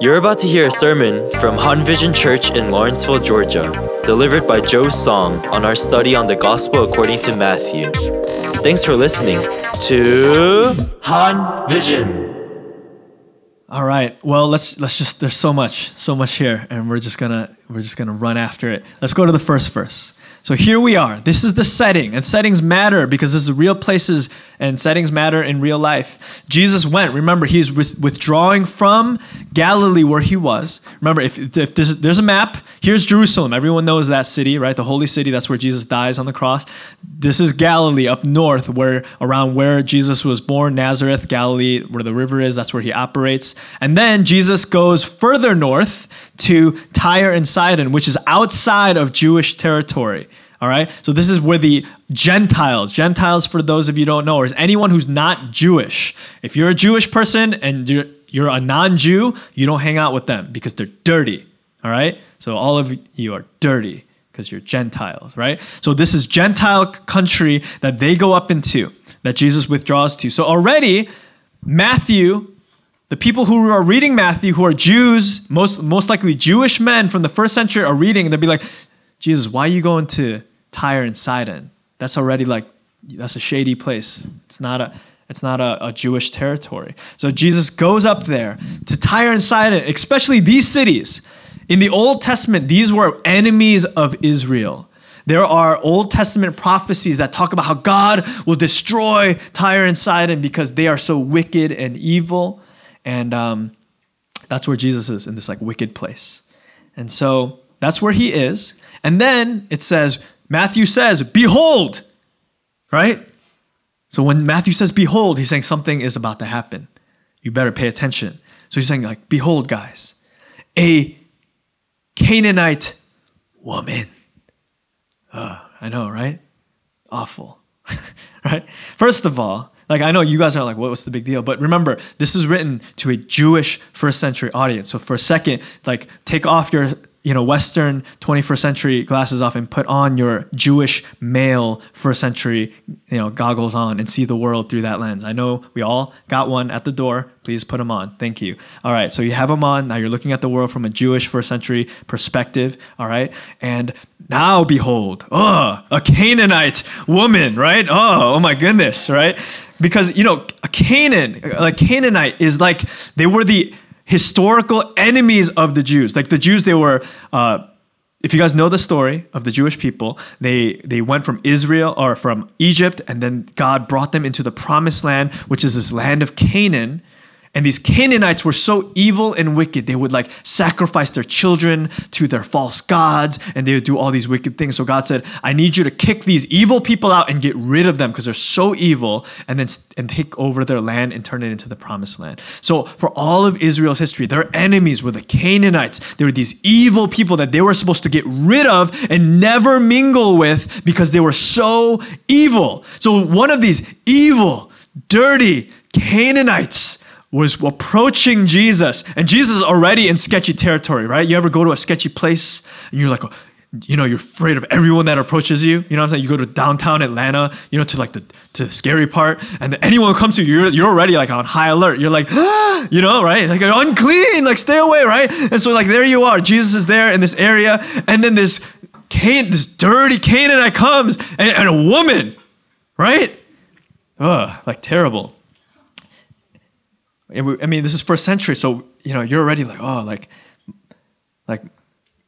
You're about to hear a sermon from Han Vision Church in Lawrenceville, Georgia, delivered by Joe Song on our study on the Gospel according to Matthew. Thanks for listening to Han Vision. All right. Well, let's let's just there's so much, so much here and we're just going to we're just going to run after it. Let's go to the first verse. So here we are. This is the setting, and settings matter because this is real places and settings matter in real life. Jesus went. Remember, he's withdrawing from Galilee where he was. Remember, if, if there's, there's a map, here's Jerusalem. Everyone knows that city, right? The holy city. That's where Jesus dies on the cross. This is Galilee up north, where around where Jesus was born, Nazareth, Galilee, where the river is. That's where he operates. And then Jesus goes further north to Tyre and Sidon, which is outside of Jewish territory. All right. So this is where the Gentiles, Gentiles for those of you don't know, is anyone who's not Jewish. If you're a Jewish person and you're, you're a non-Jew, you don't hang out with them because they're dirty. All right. So all of you are dirty because you're Gentiles, right? So this is Gentile country that they go up into, that Jesus withdraws to. So already, Matthew the people who are reading Matthew, who are Jews, most, most likely Jewish men from the first century, are reading, they'll be like, Jesus, why are you going to Tyre and Sidon? That's already like, that's a shady place. It's not a, it's not a, a, Jewish territory. So Jesus goes up there to Tyre and Sidon, especially these cities. In the Old Testament, these were enemies of Israel. There are Old Testament prophecies that talk about how God will destroy Tyre and Sidon because they are so wicked and evil. And um, that's where Jesus is in this like wicked place. And so that's where he is. And then it says, Matthew says, Behold, right? So when Matthew says, Behold, he's saying something is about to happen. You better pay attention. So he's saying, like, Behold, guys, a Canaanite woman. Uh, I know, right? Awful. right? First of all, like I know you guys are like, what was the big deal? But remember, this is written to a Jewish first century audience. So for a second, like take off your you know Western 21st century glasses off and put on your Jewish male first century you know goggles on and see the world through that lens. I know we all got one at the door. Please put them on. Thank you. All right, so you have them on. Now you're looking at the world from a Jewish first century perspective. All right, and now behold, oh, a Canaanite woman, right? Oh, oh my goodness, right? Because you know, Canaan, like Canaanite, is like they were the historical enemies of the Jews. Like the Jews, they were. Uh, if you guys know the story of the Jewish people, they they went from Israel or from Egypt, and then God brought them into the promised land, which is this land of Canaan. And these Canaanites were so evil and wicked, they would like sacrifice their children to their false gods and they would do all these wicked things. So God said, I need you to kick these evil people out and get rid of them because they're so evil and then and take over their land and turn it into the promised land. So for all of Israel's history, their enemies were the Canaanites. They were these evil people that they were supposed to get rid of and never mingle with because they were so evil. So one of these evil, dirty Canaanites was approaching Jesus, and Jesus is already in sketchy territory, right? You ever go to a sketchy place and you're like, you know, you're afraid of everyone that approaches you. You know what I'm saying? You go to downtown Atlanta, you know, to like the to the scary part, and anyone comes to you, you're, you're already like on high alert. You're like, ah, you know, right? Like unclean, like stay away, right? And so like there you are. Jesus is there in this area, and then this Can this dirty Canaanite comes, and, and a woman, right? Ugh, like terrible. I mean, this is first century, so you know you're already like, oh, like, like,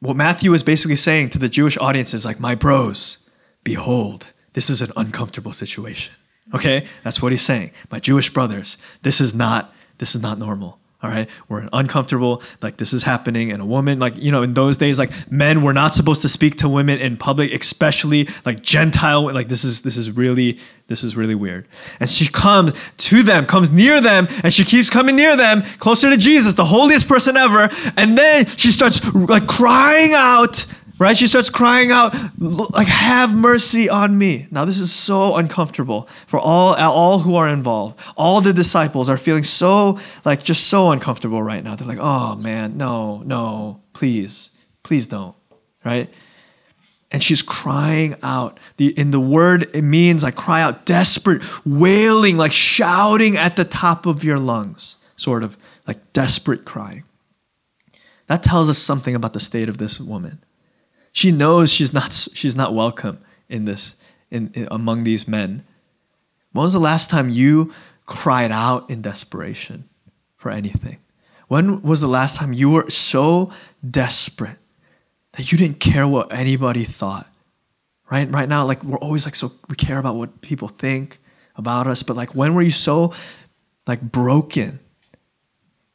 what Matthew is basically saying to the Jewish audience is like, my bros, behold, this is an uncomfortable situation. Okay, that's what he's saying. My Jewish brothers, this is not this is not normal all right? We're uncomfortable like this is happening and a woman. Like you know in those days like men were not supposed to speak to women in public especially like gentile like this is this is really this is really weird. And she comes to them comes near them and she keeps coming near them closer to jesus the holiest person ever. And then she starts like crying out right? She starts crying out, like, have mercy on me. Now, this is so uncomfortable for all, all who are involved. All the disciples are feeling so, like, just so uncomfortable right now. They're like, oh man, no, no, please, please don't, right? and she's crying out. The, in the word, it means like cry out, desperate, wailing, like shouting at the top of your lungs, sort of like desperate crying. That tells us something about the state of this woman. She knows she's not, she's not welcome in this, in, in among these men. When was the last time you cried out in desperation for anything? When was the last time you were so desperate that you didn't care what anybody thought. Right? Right now, like we're always like so we care about what people think about us, but like when were you so like broken?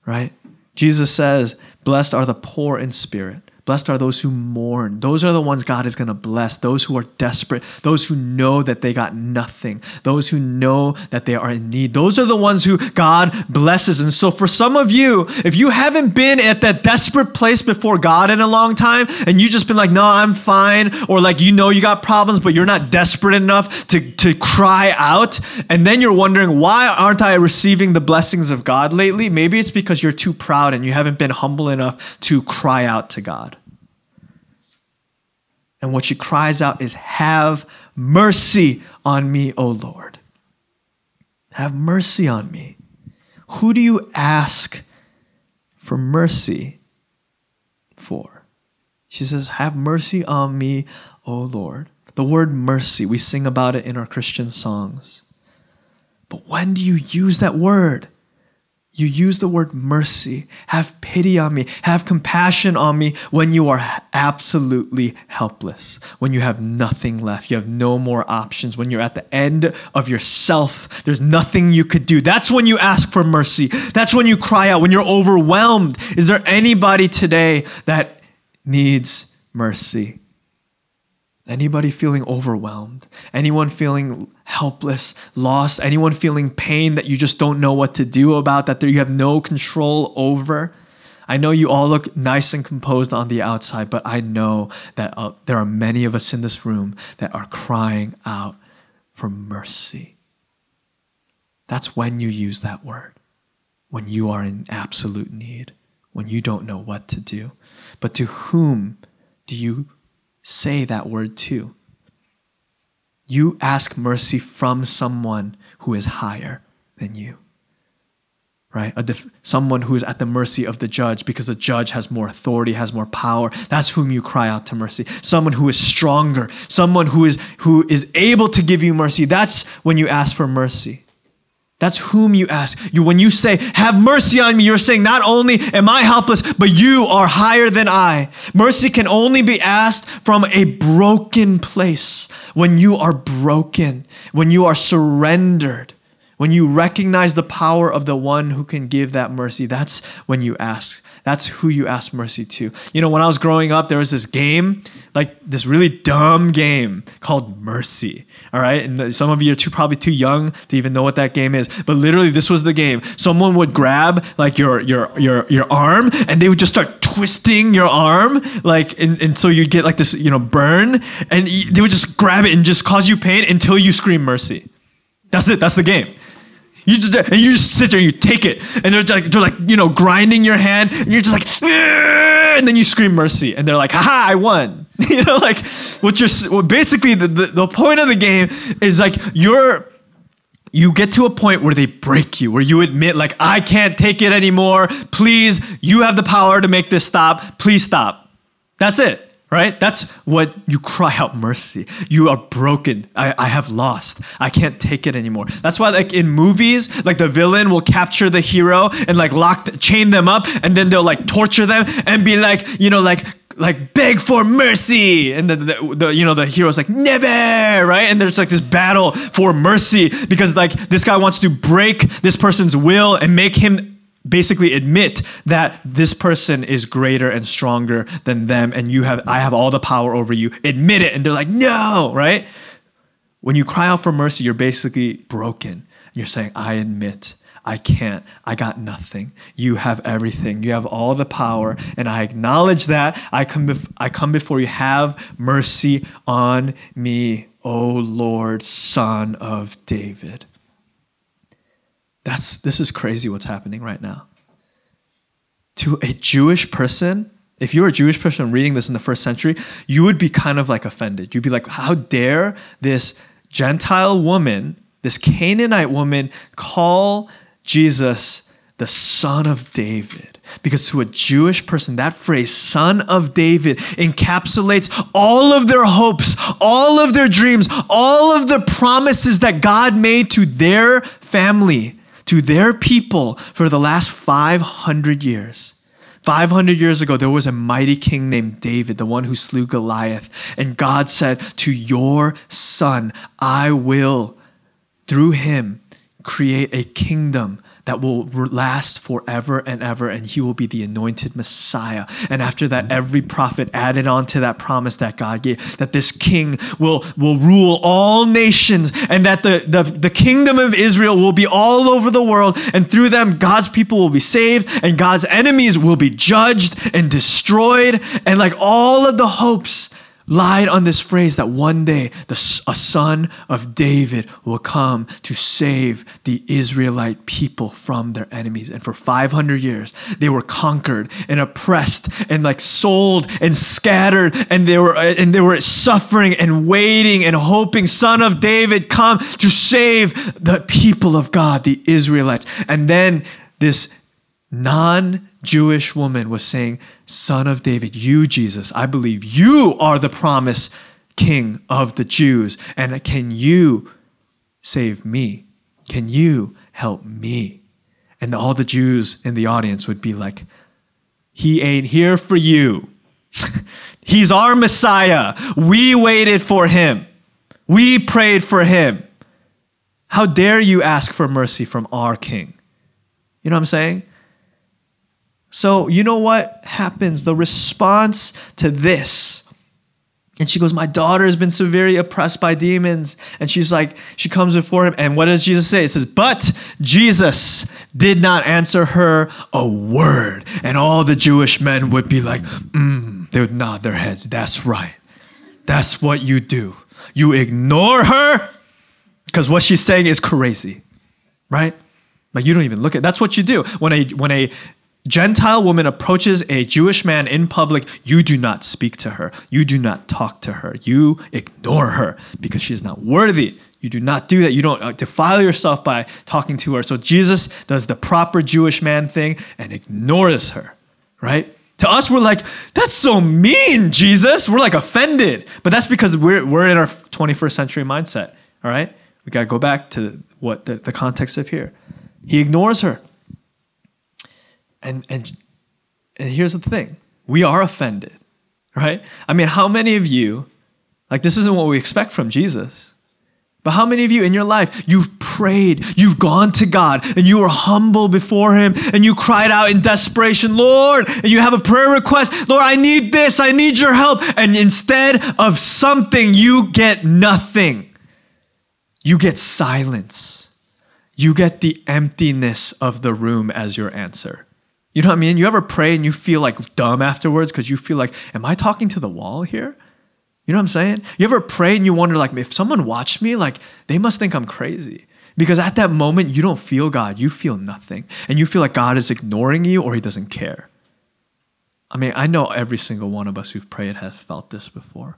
Right? Jesus says, Blessed are the poor in spirit, Blessed are those who mourn. Those are the ones God is going to bless. Those who are desperate. Those who know that they got nothing. Those who know that they are in need. Those are the ones who God blesses. And so, for some of you, if you haven't been at that desperate place before God in a long time, and you just been like, no, I'm fine, or like you know you got problems, but you're not desperate enough to, to cry out, and then you're wondering, why aren't I receiving the blessings of God lately? Maybe it's because you're too proud and you haven't been humble enough to cry out to God. And what she cries out is, Have mercy on me, O Lord. Have mercy on me. Who do you ask for mercy for? She says, Have mercy on me, O Lord. The word mercy, we sing about it in our Christian songs. But when do you use that word? You use the word mercy. Have pity on me. Have compassion on me when you are absolutely helpless, when you have nothing left. You have no more options. When you're at the end of yourself, there's nothing you could do. That's when you ask for mercy. That's when you cry out, when you're overwhelmed. Is there anybody today that needs mercy? Anybody feeling overwhelmed? Anyone feeling helpless, lost? Anyone feeling pain that you just don't know what to do about, that you have no control over? I know you all look nice and composed on the outside, but I know that uh, there are many of us in this room that are crying out for mercy. That's when you use that word, when you are in absolute need, when you don't know what to do. But to whom do you say that word to. You ask mercy from someone who is higher than you. Right? Def- someone who is at the mercy of the judge because the judge has more authority, has more power. That's whom you cry out to mercy. Someone who is stronger, someone who is who is able to give you mercy. That's when you ask for mercy. That's whom you ask. You when you say, "Have mercy on me," you're saying not only am I helpless, but you are higher than I. Mercy can only be asked from a broken place. When you are broken, when you are surrendered, when you recognize the power of the one who can give that mercy, that's when you ask. That's who you ask mercy to. You know, when I was growing up, there was this game, like this really dumb game called Mercy. All right. And some of you are too, probably too young to even know what that game is. But literally, this was the game. Someone would grab like your your your your arm and they would just start twisting your arm, like, and, and so you'd get like this, you know, burn, and they would just grab it and just cause you pain until you scream mercy. That's it. That's the game. You just and you just sit there, and you take it, and they're like they're like you know grinding your hand, and you're just like, and then you scream mercy, and they're like, haha, I won. you know, like what you're well, basically the, the the point of the game is like you're you get to a point where they break you, where you admit, like, I can't take it anymore. Please, you have the power to make this stop. Please stop. That's it right? That's what you cry out mercy. You are broken. I, I have lost. I can't take it anymore. That's why, like in movies, like the villain will capture the hero and like lock, chain them up, and then they'll like torture them and be like, you know, like like beg for mercy and the, the, the, you know the hero's like never right and there's like this battle for mercy because like this guy wants to break this person's will and make him basically admit that this person is greater and stronger than them and you have I have all the power over you. Admit it and they're like, "No," right? When you cry out for mercy, you're basically broken. You're saying, "I admit I can't. I got nothing. You have everything. You have all the power, and I acknowledge that. I come, bef- I come before you. Have mercy on me, O Lord, Son of David. That's this is crazy what's happening right now. To a Jewish person, if you're a Jewish person reading this in the first century, you would be kind of like offended. You'd be like, how dare this Gentile woman, this Canaanite woman, call Jesus the son of David? Because to a Jewish person, that phrase, son of David, encapsulates all of their hopes, all of their dreams, all of the promises that God made to their family, to their people for the last 500 years. 500 years ago, there was a mighty king named David, the one who slew Goliath. And God said, To your son, I will, through him, create a kingdom that will last forever and ever, and he will be the anointed Messiah. And after that, every prophet added on to that promise that God gave that this king will, will rule all nations, and that the, the, the kingdom of Israel will be all over the world, and through them, God's people will be saved, and God's enemies will be judged and destroyed, and like all of the hopes lied on this phrase that one day the, a son of David will come to save the Israelite people from their enemies. And for 500 years, they were conquered and oppressed and like sold and scattered, and they were uh, and they were suffering and waiting and hoping, son of David, come to save the people of God, the Israelites. And then this non Jewish woman was saying, Son of David, you, Jesus, I believe you are the promised king of the Jews. And can you save me? Can you help me? And all the Jews in the audience would be like, He ain't here for you. He's our Messiah. We waited for him. We prayed for him. How dare you ask for mercy from our king? You know what I'm saying? So, you know what happens? The response to this. And she goes, My daughter has been severely oppressed by demons. And she's like, she comes before him. And what does Jesus say? It says, But Jesus did not answer her a word. And all the Jewish men would be like, mm, They would nod their heads. That's right. That's what you do. You ignore her because what she's saying is crazy, right? Like you don't even look at. That's what you do when a when a Gentile woman approaches a Jewish man in public, you do not speak to her. You do not talk to her. You ignore her because she is not worthy. You do not do that. You don't uh, defile yourself by talking to her. So Jesus does the proper Jewish man thing and ignores her, right? To us, we're like, that's so mean, Jesus. We're like offended. But that's because we're, we're in our 21st century mindset, all right? We got to go back to what the, the context of here. He ignores her. And, and, and here's the thing we are offended, right? I mean, how many of you, like, this isn't what we expect from Jesus. But how many of you in your life, you've prayed, you've gone to God, and you were humble before Him, and you cried out in desperation, Lord, and you have a prayer request, Lord, I need this, I need your help. And instead of something, you get nothing. You get silence. You get the emptiness of the room as your answer. You know what I mean? You ever pray and you feel like dumb afterwards because you feel like, am I talking to the wall here? You know what I'm saying? You ever pray and you wonder, like, if someone watched me, like, they must think I'm crazy. Because at that moment, you don't feel God, you feel nothing. And you feel like God is ignoring you or he doesn't care. I mean, I know every single one of us who've prayed has felt this before.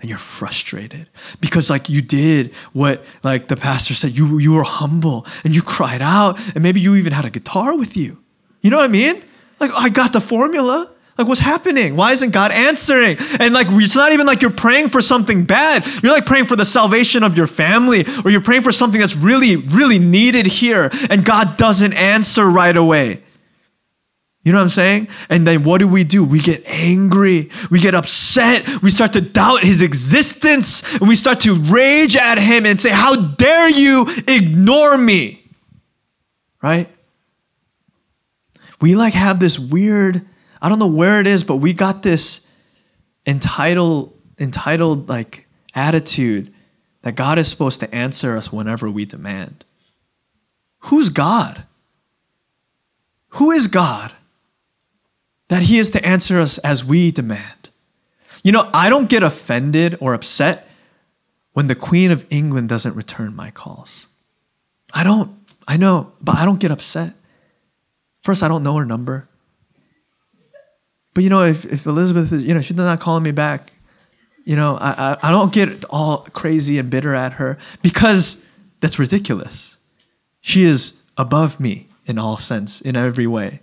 And you're frustrated because like you did what like the pastor said, you you were humble and you cried out, and maybe you even had a guitar with you. You know what I mean? Like, I got the formula. Like, what's happening? Why isn't God answering? And like, it's not even like you're praying for something bad. You're like praying for the salvation of your family, or you're praying for something that's really, really needed here, and God doesn't answer right away. You know what I'm saying? And then what do we do? We get angry. We get upset. We start to doubt his existence. And we start to rage at him and say, How dare you ignore me? Right? We like have this weird, I don't know where it is, but we got this entitled, entitled like attitude that God is supposed to answer us whenever we demand. Who's God? Who is God? That He is to answer us as we demand. You know, I don't get offended or upset when the Queen of England doesn't return my calls. I don't. I know, but I don't get upset. First, I don't know her number. but you know, if, if Elizabeth is, you know, she's not calling me back, you know, I, I, I don't get all crazy and bitter at her because that's ridiculous. She is above me in all sense, in every way.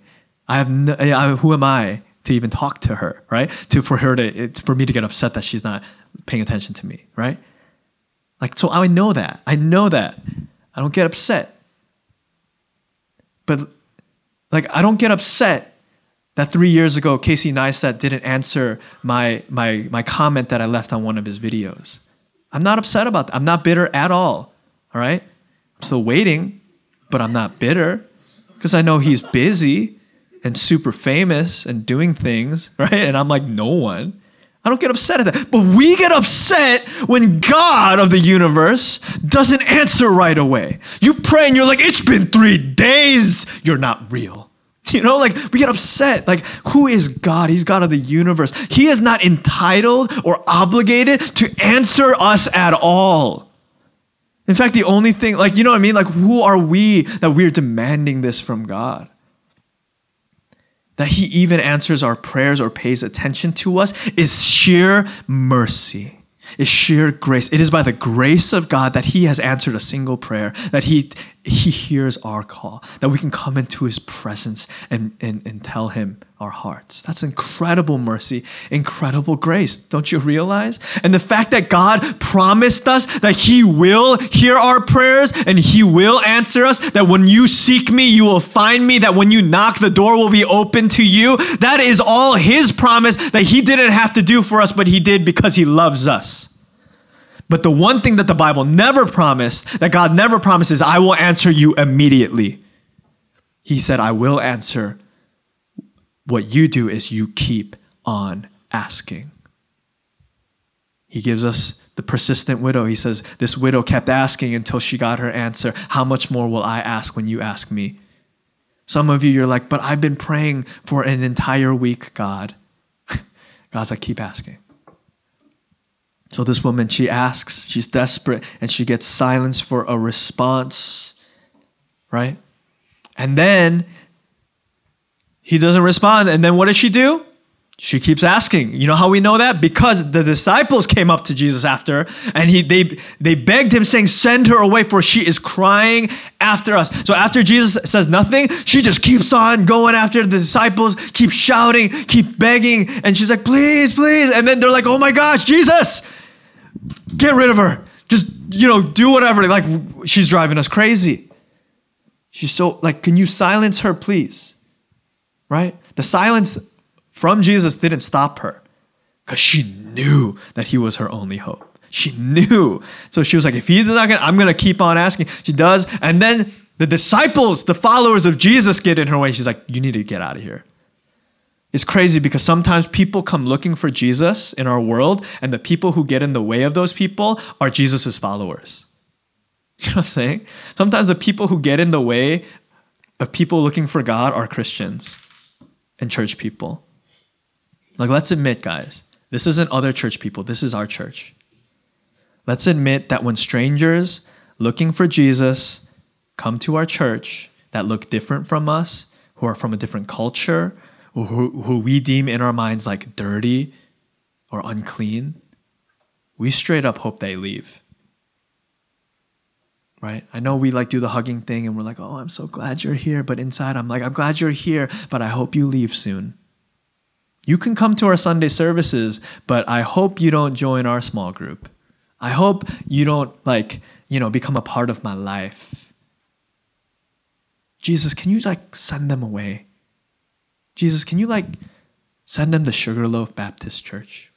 I have no, I, who am I to even talk to her, right? To for her to it's for me to get upset that she's not paying attention to me, right? Like so I know that. I know that. I don't get upset. But like I don't get upset that three years ago Casey Neistat didn't answer my my my comment that I left on one of his videos. I'm not upset about that. I'm not bitter at all. All right? I'm still waiting, but I'm not bitter because I know he's busy and super famous and doing things, right? And I'm like, no one. I don't get upset at that. But we get upset when God of the universe doesn't answer right away. You pray and you're like, it's been three days. You're not real. You know, like we get upset. Like, who is God? He's God of the universe. He is not entitled or obligated to answer us at all. In fact, the only thing, like, you know what I mean? Like, who are we that we're demanding this from God? That he even answers our prayers or pays attention to us is sheer mercy is sheer grace. It is by the grace of god that he has answered a single prayer that he he hears our call, that we can come into his presence and, and, and tell him our hearts. That's incredible mercy, incredible grace. Don't you realize? And the fact that God promised us that he will hear our prayers and he will answer us, that when you seek me, you will find me, that when you knock, the door will be open to you. That is all his promise that he didn't have to do for us, but he did because he loves us. But the one thing that the Bible never promised, that God never promises, I will answer you immediately. He said, I will answer. What you do is you keep on asking. He gives us the persistent widow. He says, This widow kept asking until she got her answer. How much more will I ask when you ask me? Some of you, you're like, But I've been praying for an entire week, God. God's like, Keep asking. So this woman, she asks, she's desperate, and she gets silence for a response, right? And then he doesn't respond. And then what does she do? She keeps asking. You know how we know that? Because the disciples came up to Jesus after and he they they begged him saying, "Send her away for she is crying after us." So after Jesus says nothing, she just keeps on going after the disciples, keep shouting, keep begging, and she's like, "Please, please." And then they're like, "Oh my gosh, Jesus, get rid of her. Just, you know, do whatever. Like, she's driving us crazy. She's so, like, can you silence her, please? Right? The silence from Jesus didn't stop her because she knew that he was her only hope. She knew. So she was like, if he's not gonna, I'm gonna keep on asking. She does. And then the disciples, the followers of Jesus, get in her way. She's like, you need to get out of here. It's crazy because sometimes people come looking for Jesus in our world, and the people who get in the way of those people are Jesus' followers. You know what I'm saying? Sometimes the people who get in the way of people looking for God are Christians and church people. Like, let's admit, guys, this isn't other church people, this is our church. Let's admit that when strangers looking for Jesus come to our church that look different from us, who are from a different culture, who, who we deem in our minds like dirty or unclean, we straight up hope they leave. Right? I know we like do the hugging thing and we're like, oh, I'm so glad you're here. But inside, I'm like, I'm glad you're here, but I hope you leave soon. You can come to our Sunday services, but I hope you don't join our small group. I hope you don't, like, you know, become a part of my life. Jesus, can you, like, send them away? Jesus, can you like send them to Sugarloaf Baptist Church?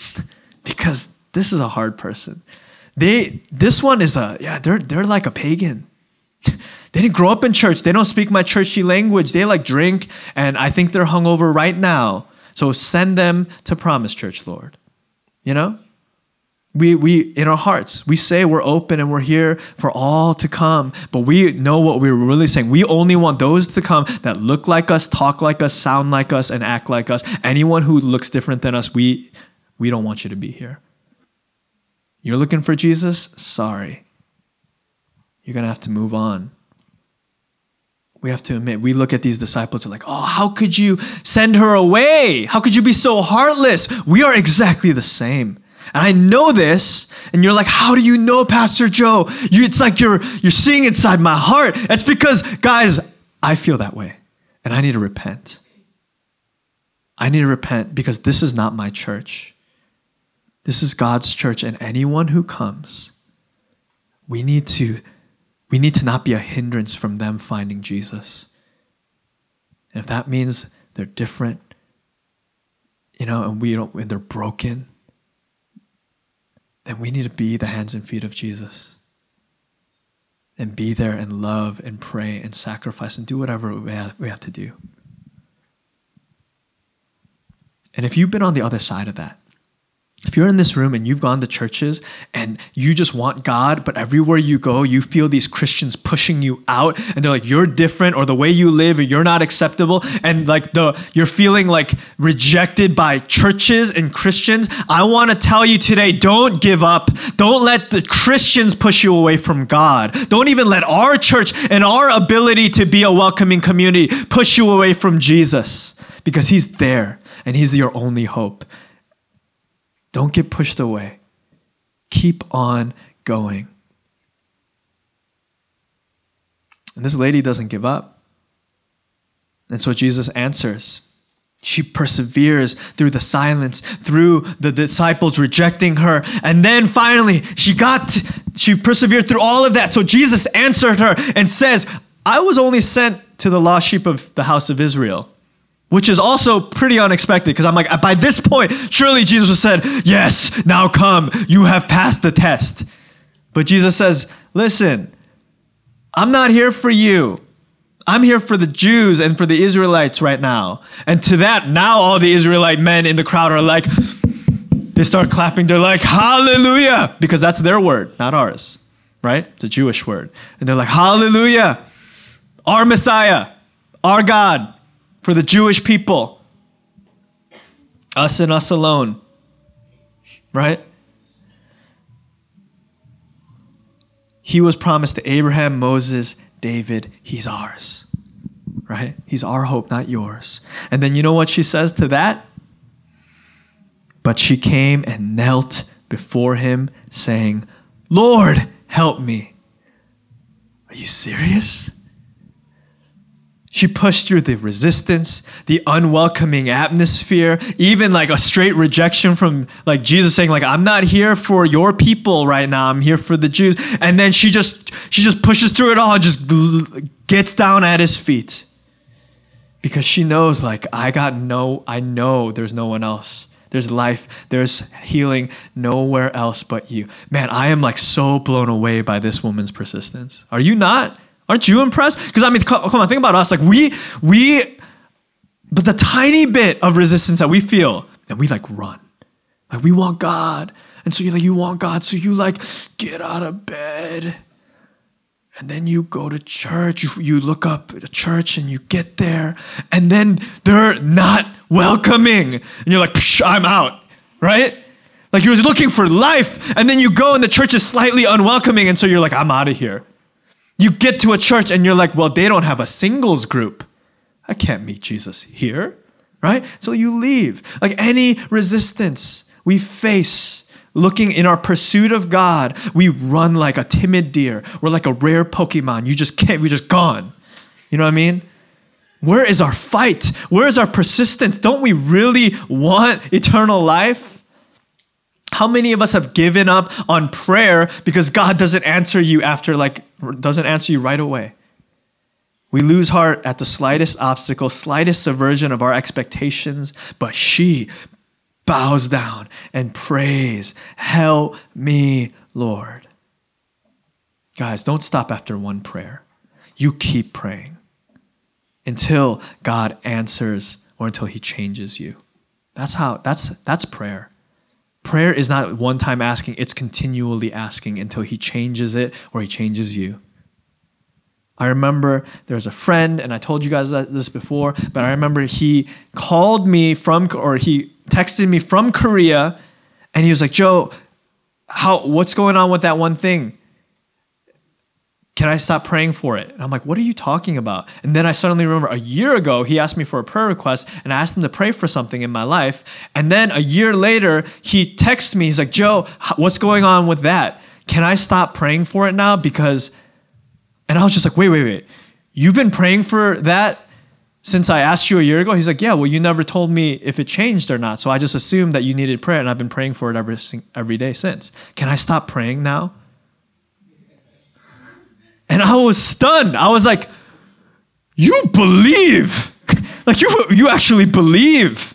because this is a hard person. They this one is a yeah, they're they're like a pagan. they didn't grow up in church. They don't speak my churchy language. They like drink and I think they're hungover right now. So send them to Promise Church, Lord. You know? We, we in our hearts we say we're open and we're here for all to come but we know what we're really saying we only want those to come that look like us talk like us sound like us and act like us anyone who looks different than us we we don't want you to be here you're looking for jesus sorry you're gonna have to move on we have to admit, we look at these disciples, we're like, oh, how could you send her away? How could you be so heartless? We are exactly the same. And I know this, and you're like, how do you know, Pastor Joe? You, it's like you're you're seeing inside my heart. That's because, guys, I feel that way, and I need to repent. I need to repent because this is not my church. This is God's church, and anyone who comes, we need to we need to not be a hindrance from them finding Jesus. And if that means they're different, you know, and we don't and they're broken, then we need to be the hands and feet of Jesus. And be there and love and pray and sacrifice and do whatever we have, we have to do. And if you've been on the other side of that, if you're in this room and you've gone to churches and you just want God, but everywhere you go, you feel these Christians pushing you out and they're like, you're different or the way you live, or you're not acceptable. And like the you're feeling like rejected by churches and Christians. I want to tell you today, don't give up. Don't let the Christians push you away from God. Don't even let our church and our ability to be a welcoming community push you away from Jesus because he's there and he's your only hope. Don't get pushed away. Keep on going. And this lady doesn't give up. And so Jesus answers. She perseveres through the silence, through the disciples rejecting her. And then finally, she got, she persevered through all of that. So Jesus answered her and says, I was only sent to the lost sheep of the house of Israel which is also pretty unexpected because I'm like, by this point, surely Jesus said, Yes, now come, you have passed the test. But Jesus says, Listen, I'm not here for you. I'm here for the Jews and for the Israelites right now. And to that, now all the Israelite men in the crowd are like, they start clapping. They're like, Hallelujah, because that's their word, not ours, right? It's a Jewish word. And they're like, Hallelujah, our Messiah, our God for the Jewish people. Us and us alone. Right? He was promised to Abraham, Moses, David. He's ours. Right? He's our hope, not yours. And then you know what she says to that? But she came and knelt before him, saying, Lord, help me. Are you serious? She pushed through the resistance, the unwelcoming atmosphere, even like a straight rejection from like Jesus saying like I'm not here for your people right now. I'm here for the Jews. And then she just she just pushes through it all and just gets down at his feet. Because she knows like I got no I know there's no one else. There's life, there's healing nowhere else but you. Man, I am like so blown away by this woman's persistence. Are you not? Aren't you impressed? Because I mean, come on, think about us. Like we, we, but the tiny bit of resistance that we feel, and we like run. Like we want God. And so you're like, you want God. So you like get out of bed. And then you go to church. You, you look up at church and you get there. And then they're not welcoming. And you're like, I'm out. Right? Like you're looking for life. And then you go and the church is slightly unwelcoming. And so you're like, I'm out of here. You get to a church and you're like, well, they don't have a singles group. I can't meet Jesus here, right? So you leave. Like any resistance we face looking in our pursuit of God, we run like a timid deer. We're like a rare Pokemon. You just can't, we're just gone. You know what I mean? Where is our fight? Where is our persistence? Don't we really want eternal life? How many of us have given up on prayer because God doesn't answer you after, like, doesn't answer you right away? We lose heart at the slightest obstacle, slightest subversion of our expectations, but she bows down and prays, Help me, Lord. Guys, don't stop after one prayer. You keep praying until God answers or until he changes you. That's how that's that's prayer. Prayer is not one time asking, it's continually asking until He changes it or He changes you. I remember there was a friend, and I told you guys this before, but I remember he called me from, or he texted me from Korea, and he was like, Joe, how, what's going on with that one thing? Can I stop praying for it? And I'm like, what are you talking about? And then I suddenly remember a year ago, he asked me for a prayer request and I asked him to pray for something in my life. And then a year later, he texts me, he's like, Joe, what's going on with that? Can I stop praying for it now? Because, and I was just like, wait, wait, wait. You've been praying for that since I asked you a year ago? He's like, yeah, well, you never told me if it changed or not. So I just assumed that you needed prayer and I've been praying for it every, every day since. Can I stop praying now? And I was stunned. I was like, you believe. like you you actually believe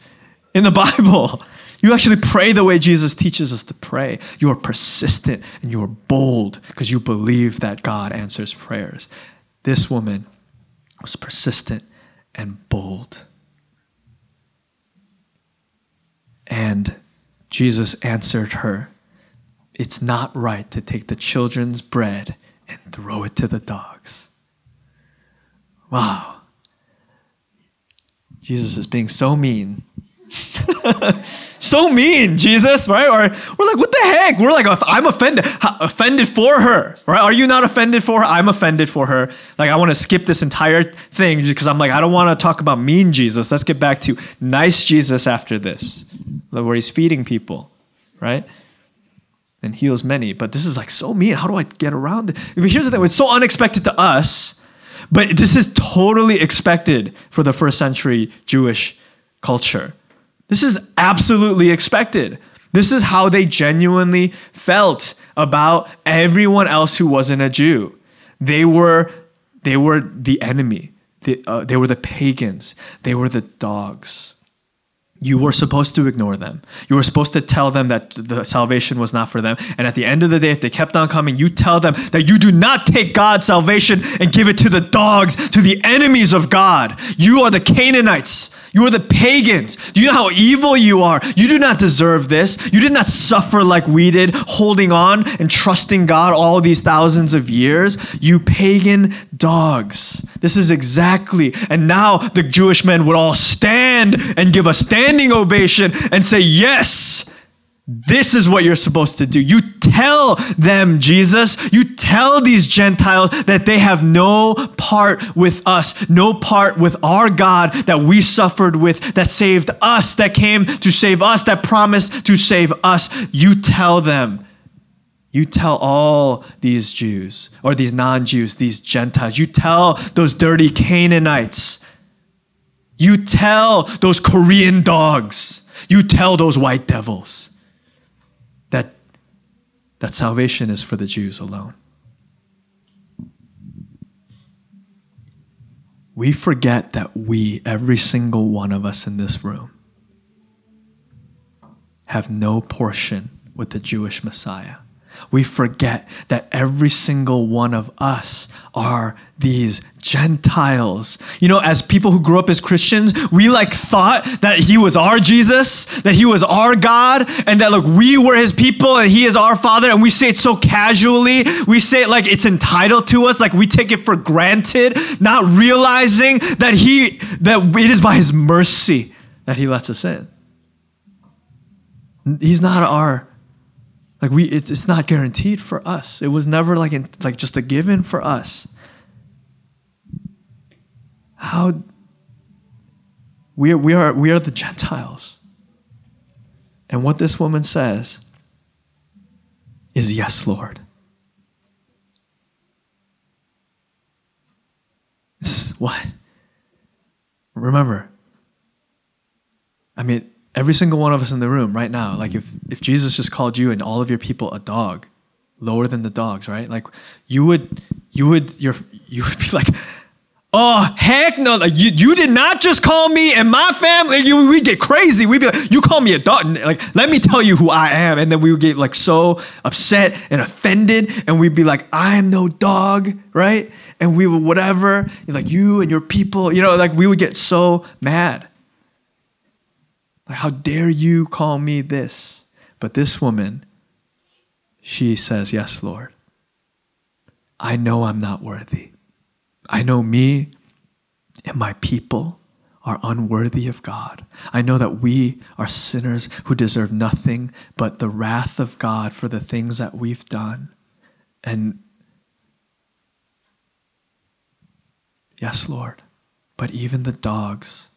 in the Bible. You actually pray the way Jesus teaches us to pray. You are persistent and you are bold because you believe that God answers prayers. This woman was persistent and bold. And Jesus answered her, It's not right to take the children's bread and throw it to the dogs. Wow. Jesus is being so mean. so mean, Jesus, right? Or we're like, what the heck? We're like, I'm offended. offended for her, right? Are you not offended for her? I'm offended for her. Like, I want to skip this entire thing because I'm like, I don't want to talk about mean Jesus. Let's get back to nice Jesus after this, where he's feeding people, right? And heals many. But this is like so mean. How do I get around it? Here's the thing it's so unexpected to us, but this is totally expected for the first century Jewish culture. This is absolutely expected. This is how they genuinely felt about everyone else who wasn't a Jew. They were, they were the enemy. They, uh, they were the pagans. They were the dogs you were supposed to ignore them. You were supposed to tell them that the salvation was not for them. And at the end of the day, if they kept on coming, you tell them that you do not take God's salvation and give it to the dogs, to the enemies of God. You are the Canaanites. You are the pagans. Do you know how evil you are? You do not deserve this. You did not suffer like we did, holding on and trusting God all these thousands of years. You pagan dogs. This is exactly. And now the Jewish men would all stand and give a standing ovation and say, Yes. This is what you're supposed to do. You tell them, Jesus, you tell these Gentiles that they have no part with us, no part with our God that we suffered with, that saved us, that came to save us, that promised to save us. You tell them. You tell all these Jews, or these non Jews, these Gentiles, you tell those dirty Canaanites. You tell those Korean dogs. You tell those white devils that, that salvation is for the Jews alone. We forget that we, every single one of us in this room, have no portion with the Jewish Messiah we forget that every single one of us are these Gentiles. You know, as people who grew up as Christians, we like thought that he was our Jesus, that he was our God, and that look, we were his people and he is our father. And we say it so casually. We say it like it's entitled to us, like we take it for granted, not realizing that he that it is by his mercy that he lets us in. He's not our like we, it's, it's not guaranteed for us. It was never like in, like just a given for us. How we are, we are we are the Gentiles, and what this woman says is yes, Lord. what? Remember, I mean, every single one of us in the room right now, like if, if Jesus just called you and all of your people a dog, lower than the dogs, right? Like you would, you would, you're, you would be like, oh heck no! Like you, you did not just call me and my family. You, we get crazy. We'd be like, you call me a dog. Like let me tell you who I am, and then we would get like so upset and offended, and we'd be like, I am no dog, right? And we would whatever. Like you and your people, you know, like we would get so mad. Like, how dare you call me this? But this woman, she says, Yes, Lord. I know I'm not worthy. I know me and my people are unworthy of God. I know that we are sinners who deserve nothing but the wrath of God for the things that we've done. And Yes, Lord. But even the dogs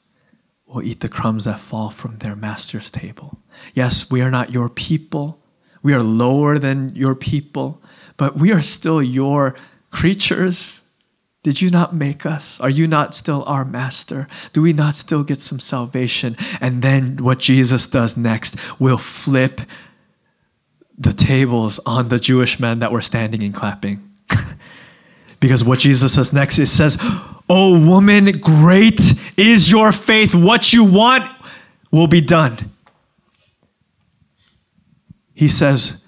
will eat the crumbs that fall from their master's table. Yes, we are not your people. We are lower than your people, but we are still your creatures. Did you not make us? Are you not still our master? Do we not still get some salvation? And then what Jesus does next will flip the tables on the Jewish men that were standing and clapping. because what Jesus says next, it says, Oh, woman, great is your faith. What you want will be done. He says,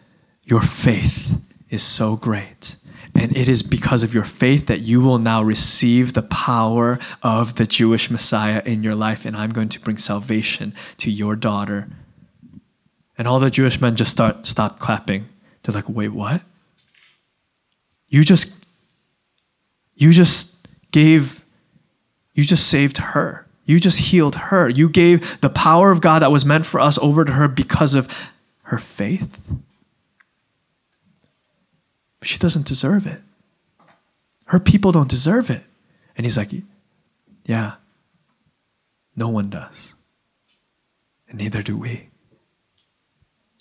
Your faith is so great. And it is because of your faith that you will now receive the power of the Jewish Messiah in your life. And I'm going to bring salvation to your daughter. And all the Jewish men just start stop clapping. They're like, wait, what? You just you just gave you just saved her. You just healed her. You gave the power of God that was meant for us over to her because of her faith. But she doesn't deserve it. Her people don't deserve it. And he's like, Yeah, no one does. And neither do we.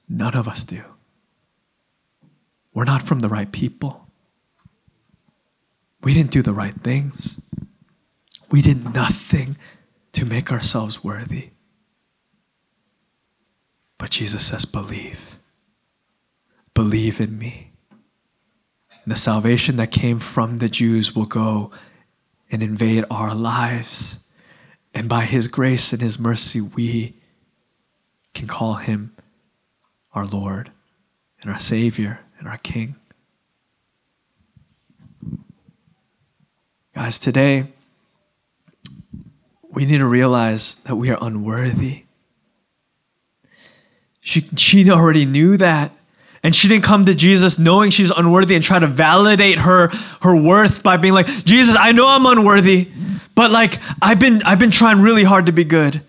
None of us do. We're not from the right people. We didn't do the right things. We did nothing to make ourselves worthy. But Jesus says, Believe. Believe in me. And the salvation that came from the Jews will go and invade our lives. And by His grace and His mercy, we can call Him our Lord and our Savior and our King. Guys, today, we need to realize that we are unworthy. She, she already knew that. And she didn't come to Jesus knowing she's unworthy and try to validate her her worth by being like, "Jesus, I know I'm unworthy, but like I've been I've been trying really hard to be good.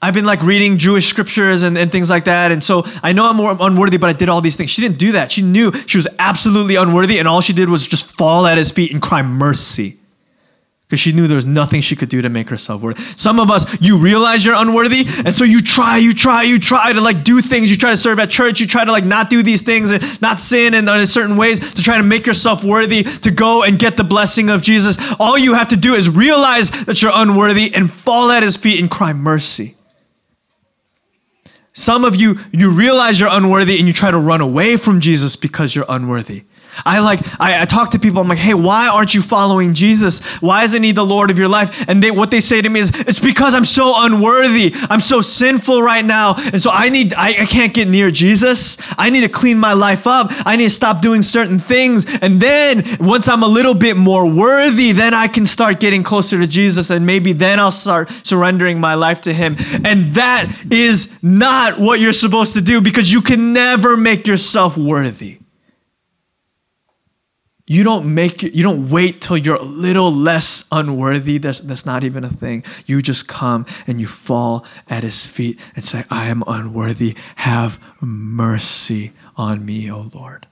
I've been like reading Jewish scriptures and, and things like that. And so I know I'm unworthy, but I did all these things. She didn't do that. She knew she was absolutely unworthy, and all she did was just fall at his feet and cry mercy because she knew there was nothing she could do to make herself worthy. Some of us, you realize you're unworthy, and so you try, you try, you try to like do things. You try to serve at church. You try to like not do these things and not sin in, in certain ways to try to make yourself worthy to go and get the blessing of Jesus. All you have to do is realize that you're unworthy and fall at His feet and cry mercy. Some of you, you realize you're unworthy and you try to run away from Jesus because you're unworthy. I like I, I, talk to people. I'm like, hey, why aren't you following Jesus? Why isn't He the Lord of your life? And they what they say to me is, it's because I'm so unworthy. I'm so sinful right now, and so I need I, I can't get near Jesus. I need to clean my life up. I need to stop doing certain things, and then once I'm a little bit more worthy, then I can start getting closer to Jesus, and maybe then I'll start surrendering my life to Him. And that is not what you're supposed to do because you can never make yourself worthy. You don't make you don't wait till you're a little less unworthy. That's, that's not even a thing. You just come and you fall at his feet and say, I am unworthy. Have mercy on me, O Lord.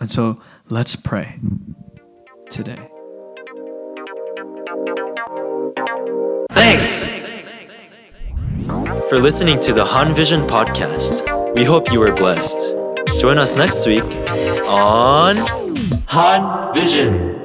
And so let's pray today. Thanks for listening to the Han Vision podcast. We hope you were blessed. Join us next week on Han Vision.